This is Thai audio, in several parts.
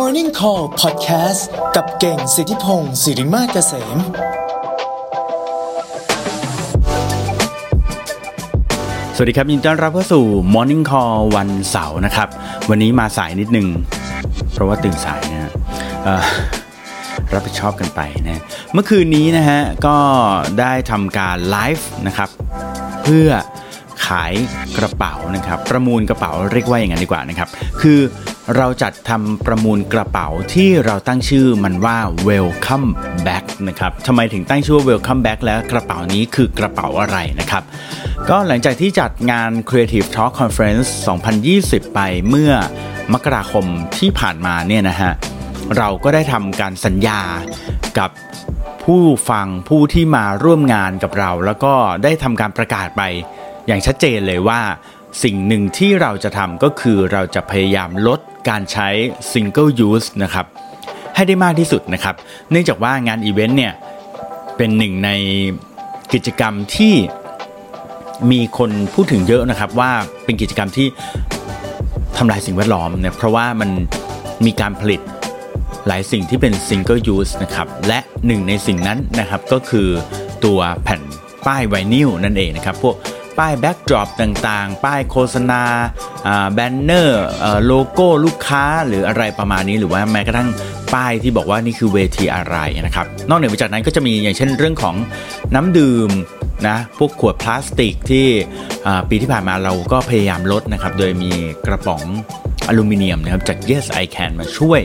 Morning Call Podcast กับเก่งสิทธิพงศ์สิริมาเกษม สวัสดีครับยินดีต้อนรับเข้าสู่ Morning Call วันเสาร์นะครับ วันนี้มาสายนิดนึง เพราะว่าตื่นสายนะฮะรับผิดชอบกันไปนะเมื่อคืนนี้นะฮะ ก็ได้ทำการไลฟ์นะครับ เพื่อขายกระเป๋านะครับ ประมูลกระเป๋าเรียกว่าอย่างนั้นดีกว่านะครับ คือ เราจัดทำประมูลกระเป๋าที่เราตั้งชื่อมันว่า Welcome Back นะครับทำไมถึงตั้งชื่อว่า Welcome Back แล้วกระเป๋านี้คือกระเป๋าอะไรนะครับ ก็หลังจากที่จัดงาน Creative Talk Conference 2020 ไปเมื่อมกราคมที่ผ่านมาเนี่ยนะฮะ เราก็ได้ทำการสัญญากับผู้ฟังผู้ที่มาร่วมงานกับเรา แล้วก็ได้ทำการประกาศไปอย่างชัดเจนเลยว่า สิ่งหนึ่งที่เราจะทำก็คือเราจะพยายามลด การใช้ single use นะครับให้ได้มากที่สุดนะครับ เนื่องจากว่างานอีเวนต์เนี่ยเป็นหนึ่งในกิจกรรมที่มีคนพูดถึงเยอะนะครับว่าเป็นกิจกรรมที่ทำลายสิ่งแวดล้อมเนี่ยเพราะว่ามันมีการผลิตหลายสิ่งที่เป็น single use นะครับและหนึ่งในสิ่งนั้นนะครับก็คือตัวแผ่นป้ายไวนิลนั่นเองนะครับพวก ป้าย backdrop ต่างๆ ป้ายโฆษณา banner โลโก้ลูกค้าหรืออะไรประมาณนี้หรือว่าแม้กระทั่งป้ายที่บอกว่านี่คือเวทีอะไรนะครับนอกเหนือไปจากนั้นก็จะมีอย่างเช่นเรื่องของน้ำดื่มนะพวกขวดพลาสติกที่ปีที่ผ่านมาเราก็พยายามลดนะครับโดยมีกระป๋องอลูมิเนียมนะครับจาก Yes I Can มาช่วย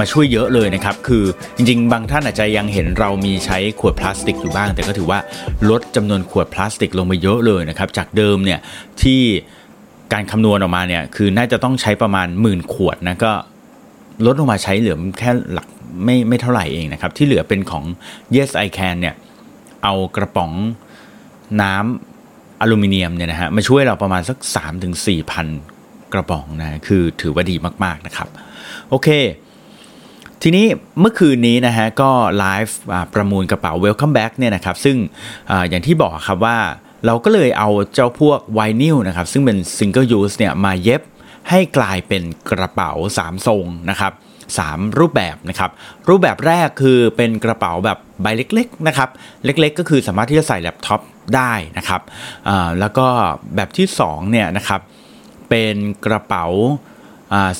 มาช่วยเยอะเลยนะครับ คือจริงๆ บางท่านอาจจะยังเห็นเรามีใช้ขวดพลาสติกอยู่บ้าง แต่ก็ถือว่าลดจำนวนขวดพลาสติกลงไปเยอะเลยนะครับ จากเดิมเนี่ยที่การคำนวณออกมาเนี่ยคือน่าจะต้องใช้ประมาณหมื่นขวดนะก็ลดลงมาใช้เหลือแค่หลักไม่ไม่เท่าไหร่เองนะครับ ที่เหลือเป็นของ Yes I Can เนี่ยเอากระป๋องน้ำอลูมิเนียมเนี่ยนะฮะมาช่วยเราประมาณสัก 3-4พันกระป๋องนะ คือถือว่าดีมาก ๆ นะครับ โอเค ทีนี้เมื่อคืนนี้นะฮะก็ไลฟ์ประมูลกระเป๋า Welcome Back เนี่ยนะครับซึ่งออย่างที่บอกครับว่าเราก็เลยเอาเจ้าพวกไวนิลนะครับซึ่งเป็น Single Use เนี่ยมาเย็บให้กลายเป็นกระเป๋า 3 ทรงนะครับ3 รูปแบบนะครับ รูปแบบแรกคือเป็นกระเป๋าแบบใบเล็กๆนะครับ เล็กๆ ก็คือสามารถที่จะใส่แล็ปท็อปได้นะครับแล้วก็แบบที่2เนี่ยนะครับเป็นกระเป๋า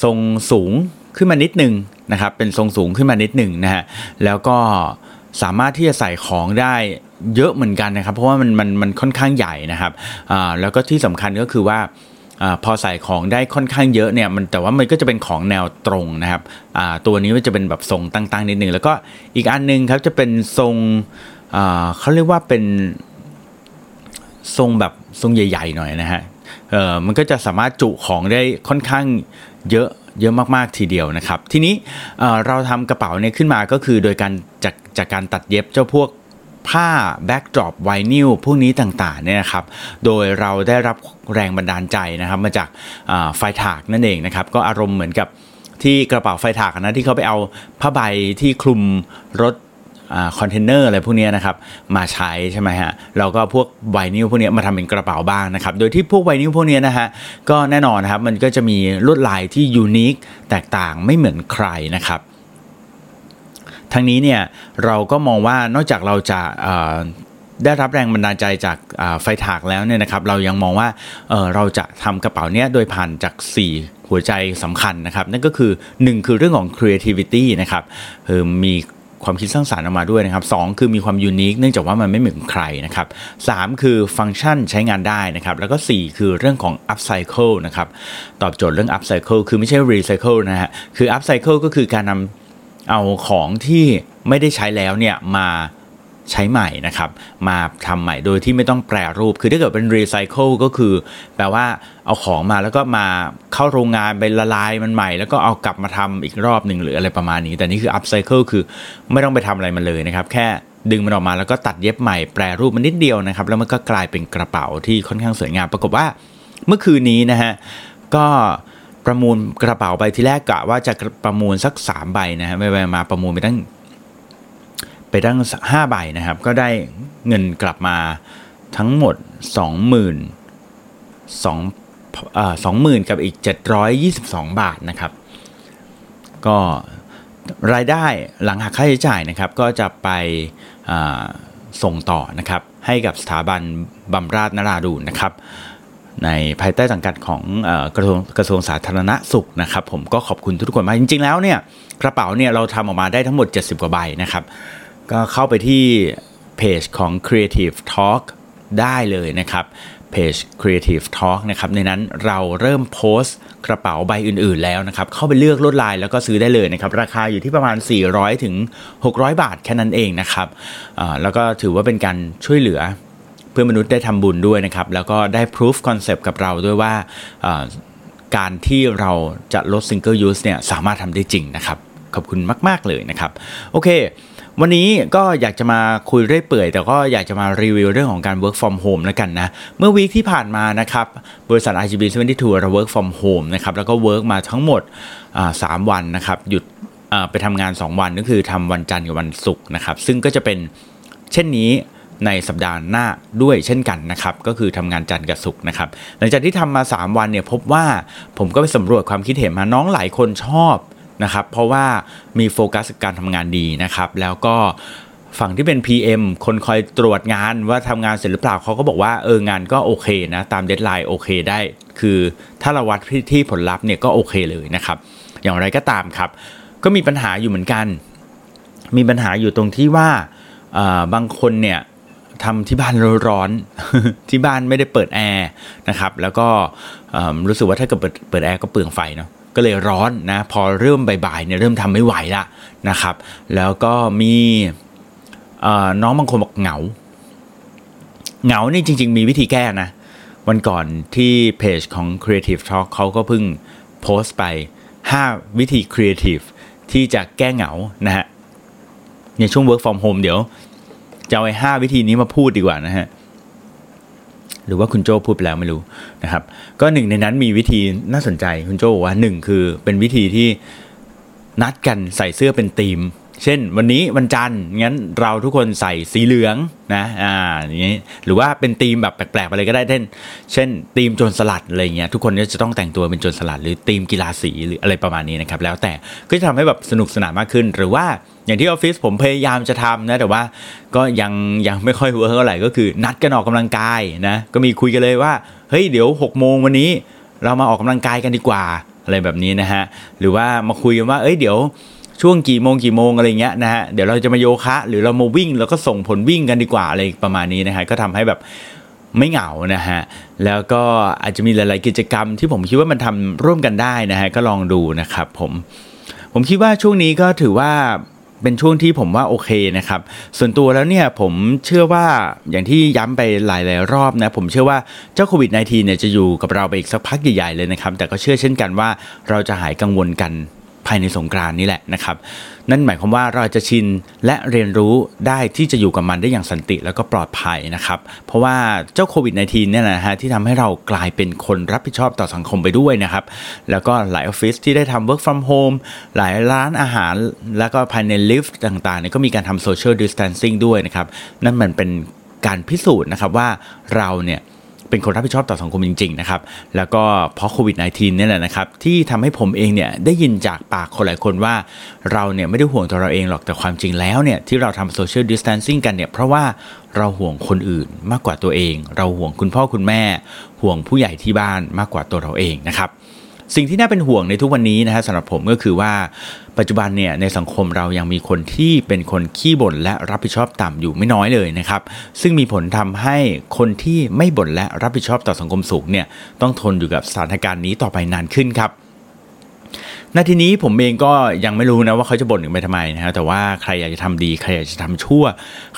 ทรงสูงขึ้นมานิดนึง นะครับเป็นทรงสูงขึ้นมานิดหนึ่งนะฮะแล้วก็สามารถที่จะใส่ของได้เยอะเหมือนกันนะครับ เพราะว่ามันมันมันค่อนข้างใหญ่นะครับอ่าแล้วก็ที่สำคัญก็คือว่าอาพอใส่ของได้ค่อนข้างเยอะเนี่ยมันแต่ว่ามันก็จะเป็นของแนวตรงนะครับอ่าตัวนี้มันจะเป็นแบบทรงตั้งๆนิดนึงแล้วก็อีกอันหนึงครับจะเป็นทรงอ่าเขาเรียกว่าเป็นทรงแบบทรงใหญ่ๆหน่อยนะฮะเออมันก็จะสามารถจุของได้ค่อนข้างเยอะ เยอะมากๆทีเดียวนะครับ ทีนี้เราทำกระเป๋าเนี่ยขึ้นมาก็คือโดยการจากจากการตัดเย็บเจ้าพวกผ้า backdrop ไวนิลพวกนี้ต่างๆเนี่ยนะครับ โดยเราได้รับแรงบันดาลใจนะครับ มาจาก Freitag นั่นเองนะครับ ก็อารมณ์เหมือนกับที่กระเป๋าไฟถากนะที่เขาไปเอาผ้าใบที่คลุมรถ คอนเทนเนอร์อะไรพวกนี้นะครับมาใช้ใช่ไหมฮะเราก็พวกไวนิลพวกนี้มาทำเป็นกระเป๋าบ้างนะครับโดยที่พวกไวนิลพวกนี้นะฮะก็แน่นอนนะครับมันก็จะมีลวดลายที่ยูนิคแตกต่างไม่เหมือนใครนะครับทั้งนี้เนี่ยเราก็มองว่านอกจากเราจะได้รับแรงบันดาลใจจากไฟถากแล้วเนี่ยนะครับ เรายังมองว่าเเราจะทำกระเป๋าเนี้ยโดยผ่านจาก 4 หัวใจสำคัญนะครับ นั่นก็คือ 1 คือเรื่องของ creativity นะครับเออมี ความคิดสร้างสารรค์ออกมาด้วยนะครับสองคือมีความยูนิคเนื่องจากว่ามันไม่เหมือนใครนะครับสามคือฟังก์ชันใช้งานได้นะครับ แล้วก็ 4 คือเรื่องของ upcycle นะครับ ตอบโจทย์เรื่อง upcycle คือไม่ใช่ recycle นะฮะ คือ upcycle ก็คือการนำเอาของที่ไม่ได้ใช้แล้วเนี่ยมา ใช้ใหม่นะครับ มาทำใหม่โดยที่ไม่ต้องแปรรูป คือถ้าเกิดเป็น recycle ก็คือ แปลว่าเอาของมาแล้วก็มาเข้าโรงงานไปละลายมันใหม่ แล้วก็เอากลับมาทำอีกรอบหนึ่งหรืออะไรประมาณนี้ แต่นี่คือ upcycle คือไม่ต้องไปทำอะไรมันเลยนะครับ แค่ดึงมันออกมาแล้วก็ตัดเย็บใหม่แปรรูปมันนิดเดียวนะครับ แล้วมันก็กลายเป็นกระเป๋าที่ค่อนข้างสวยงาม ปรากฏว่าเมื่อคืนนี้นะฮะก็ประมูลกระเป๋าใบที่แรกกะว่าจะประมูลสักสามใบนะฮะไปๆมาประมูลไปตั้ง ไปตั้งห้าใบนะครับ ก็ได้เงินกลับมาทั้งหมดสองหมื่นสองหมื่นกับอีกเจ็ดร้อยยี่สิบสองบาทนะครับ ก็รายได้หลังหักค่าใช้จ่ายนะครับ ก็จะไปส่งต่อนะครับ ให้กับสถาบันบำราศนราดูนนะครับ ในภายใต้สังกัดของกระทรวงกระทรวงสาธารณสุขนะครับ ผมก็ขอบคุณทุกคนมากจริง ๆ แล้วเนี่ยกระเป๋าเนี่ยเราทำออกมาได้ทั้งหมด 70 กว่าใบนะครับ ก็เข้าไปที่เพจของ Creative Talk ได้เลยนะครับเพจ Creative Talk นะครับในนั้นเราเริ่มโพสต์กระเป๋าใบอื่นๆแล้วนะครับ เข้าไปเลือกลวดลายแล้วก็ซื้อได้เลยนะครับ ราคาอยู่ที่ประมาณ 400 ถึง 600 บาทแค่นั้นเองนะครับแล้วก็ถือว่าเป็นการช่วยเหลือเพื่อมนุษย์ได้ทำบุญด้วยนะครับ แล้วก็ได้ proof concept กับเราด้วยว่าการที่เราจะลด single use เนี่ยสามารถทำได้จริงนะครับ ขอบคุณมาก ๆ เลยนะครับ โอเค วันนี้ก็อยากจะมาคุยเรื่อยเปื่อย แต่ก็อยากจะมารีวิวเรื่องของการ work from home แล้วกันนะ เมื่อวีคที่ผ่านมานะครับ บริษัท IGB 72เรา work from home นะครับ แล้วก็ work มาทั้งหมดสามวันนะครับ หยุดไปทำงาน 2 วันก็คือทำวันจันทร์กับวันศุกร์นะครับ ซึ่งก็จะเป็นเช่นนี้ในสัปดาห์หน้าด้วยเช่นกันนะครับ ก็คือทำงานจันทร์กับศุกร์นะครับ หลังจากที่ทำมา 3 วันเนี่ยพบว่าผมก็ไปสำรวจความคิดเห็นมาน้องหลายคนชอบ นะครับ เพราะว่ามีโฟกัสการทำงานดีนะครับ แล้วก็ฝั่งที่เป็น PM คนคอยตรวจงานว่าทำงานเสร็จหรือเปล่าเขาก็บอกว่าเอองานก็โอเคนะตาม deadline โอเคได้ คือถ้าเราวัดที่ผลลัพธ์เนี่ยก็โอเคเลยนะครับ อย่างไรก็ตามครับ ก็มีปัญหาอยู่เหมือนกัน มีปัญหาอยู่ตรงที่ว่าบางคนเนี่ยทำที่บ้านร้อนที่บ้านไม่ได้เปิดแอร์นะครับ แล้วก็รู้สึกว่าถ้าเกิดเปิดเปิดแอร์ก็เปลืองไฟเนาะ ก็เลยร้อนนะพอเริ่มบ่ายๆเนี่ยเริ่มทำไม่ไหวละนะครับ แล้วก็มีน้องบางคนบอกเหงา เหงานี่จริง ๆ มีวิธีแก้นะ วันก่อนที่เพจของ Creative Talk เขาก็เพิ่งโพสต์ไป 5 วิธี Creative ที่จะแก้เหงานะฮะในช่วง Work from Home เดี๋ยว จะเอาไอ้5วิธีนี้มาพูดดีกว่านะฮะ หรือว่าคุณโจ้พูดไปแล้วไม่รู้นะครับ ก็หนึ่งในนั้นมีวิธีน่าสนใจคุณโจ้บอกว่าหนึ่งคือเป็นวิธีที่นัดกันใส่เสื้อเป็นทีม เช่นวันนี้วันจันทร์งั้นเราทุกคนใส่สีเหลืองนะอ่าอย่างนี้หรือว่าเป็นธีมแบบแปลกๆไปเลยก็ได้เช่น เช่นธีมโจรสลัดอะไรเงี้ยทุกคนก็จะต้องแต่งตัวเป็นโจรสลัด หรือธีมกีฬาสีหรืออะไรประมาณนี้นะครับแล้วแต่ก็จะทำให้แบบสนุกสนานมากขึ้น หรือว่าอย่างที่ออฟฟิศผมพยายามจะทำนะแต่ว่าก็ยังยังไม่ค่อย work เท่าไหร่ก็คือนัดกันออกกำลังกายนะก็มีคุยกันเลยว่าเฮ้ยเดี๋ยว6กโมงวันนี้ เรามาออกกำลังกายกันดีกว่าอะไรแบบนี้นะฮะหรือว่ามาคุยกันว่าเอ้ยเดี๋ยว ช่วงกี่โมงกี่โมงอะไรเงี้ยนะฮะเดี๋ยวเราจะมาโยคะ หรือเรามาวิ่งแล้วก็ส่งผลวิ่งกันดีกว่าอะไรประมาณนี้นะฮะก็ทำให้แบบไม่เหงานะฮะ แล้วก็อาจจะมีหลาย ๆ กิจกรรมที่ผมคิดว่ามันทำร่วมกันได้นะฮะ ก็ลองดูนะครับผม ผมคิดว่าช่วงนี้ก็ถือว่าเป็นช่วงที่ผมว่าโอเคนะครับ ส่วนตัวแล้วเนี่ยผมเชื่อว่าอย่างที่ย้ำไปหลาย ๆ รอบนะ ผมเชื่อว่าเจ้าโควิด -19 เนี่ยจะอยู่กับเราไปอีกสักพักใหญ่ ๆ เลยนะครับ แต่ก็เชื่อเช่นกันว่าเราจะหายกังวลกันายในสงกรานนี่แหละนะครับ นั่นหมายความว่าเราจะชินและเรียนรู้ได้ที่จะอยู่กับมันได้อย่างสันติแล้วก็ปลอดภัยนะครับ เพราะว่าเจ้าโควิด -19 เนี่ยนะฮะที่ทำให้เรากลายเป็นคนรับผิดชอบต่อสังคมไปด้วยนะครับ แล้วก็หลายออฟฟิศที่ได้ทำ work from home หลายร้านอาหาร แล้วก็ภายในลิฟต์ต่างๆเนี่ยก็มีการทำ social distancing ด้วยนะครับ นั่นมันเป็นการพิสูจน์นะครับว่าเราเนี่ย เป็นคนรับผิดชอบต่อสังคมจริงๆนะครับแล้วก็เพราะโควิด -19 นี่แหละนะครับที่ทำให้ผมเองเนี่ยได้ยินจากปากคนหลายคนว่าเราเนี่ยไม่ได้ห่วงตัวเราเองหรอกแต่ความจริงแล้วเนี่ยที่เราทำโซเชียลดิสแทนซิ่งกันเนี่ยเพราะว่าเราห่วงคนอื่นมากกว่าตัวเอง เราห่วงคุณพ่อคุณแม่ ห่วงผู้ใหญ่ที่บ้านมากกว่าตัวเราเองนะครับ สิ่งที่น่าเป็นห่วงในทุกวันนี้นะฮะสำหรับผมก็คือว่าปัจจุบันเนี่ยในสังคมเรายังมีคนที่เป็นคนขี้บ่นและรับผิดชอบต่ำอยู่ไม่น้อยเลยนะครับ ซึ่งมีผลทำให้คนที่ไม่บ่นและรับผิดชอบต่อสังคมสูงเนี่ยต้องทนอยู่กับสถานการณ์นี้ต่อไปนานขึ้นครับ นาทีนี้ผมเองก็ยังไม่รู้นะว่าเขาจะบ่นถึงไปทำไมนะฮะแต่ว่าใครอยากจะทำดีใครอยากจะทำชั่ว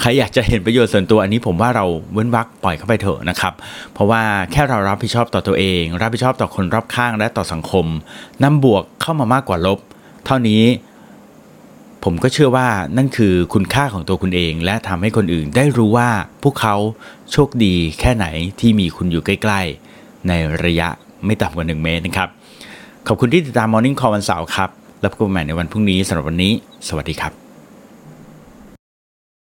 ใครอยากจะเห็นประโยชน์ส่วนตัวอันนี้ผมว่าเราเว้นวักปล่อยเข้าไปเถอะนะครับ เพราะว่าแค่เรารับผิดชอบต่อตัวเอง รับผิดชอบต่อคนรอบข้างและต่อสังคมนำบวกเข้ามามากกว่าลบ เท่านี้ ผมก็เชื่อว่านั่นคือคุณค่าของตัวคุณเอง และทำให้คนอื่นได้รู้ว่าพวกเขาโชคดีแค่ไหนที่มีคุณอยู่ใกล้ ๆ ในระยะไม่ต่ำกว่า 1 เมตรนะครับ ขอบคุณที่ติดตาม Morning Call วันเสาร์ครับ แล้วพบกันใหม่ในวันพรุ่งนี้สำหรับวันนี้ สวัสดีครับ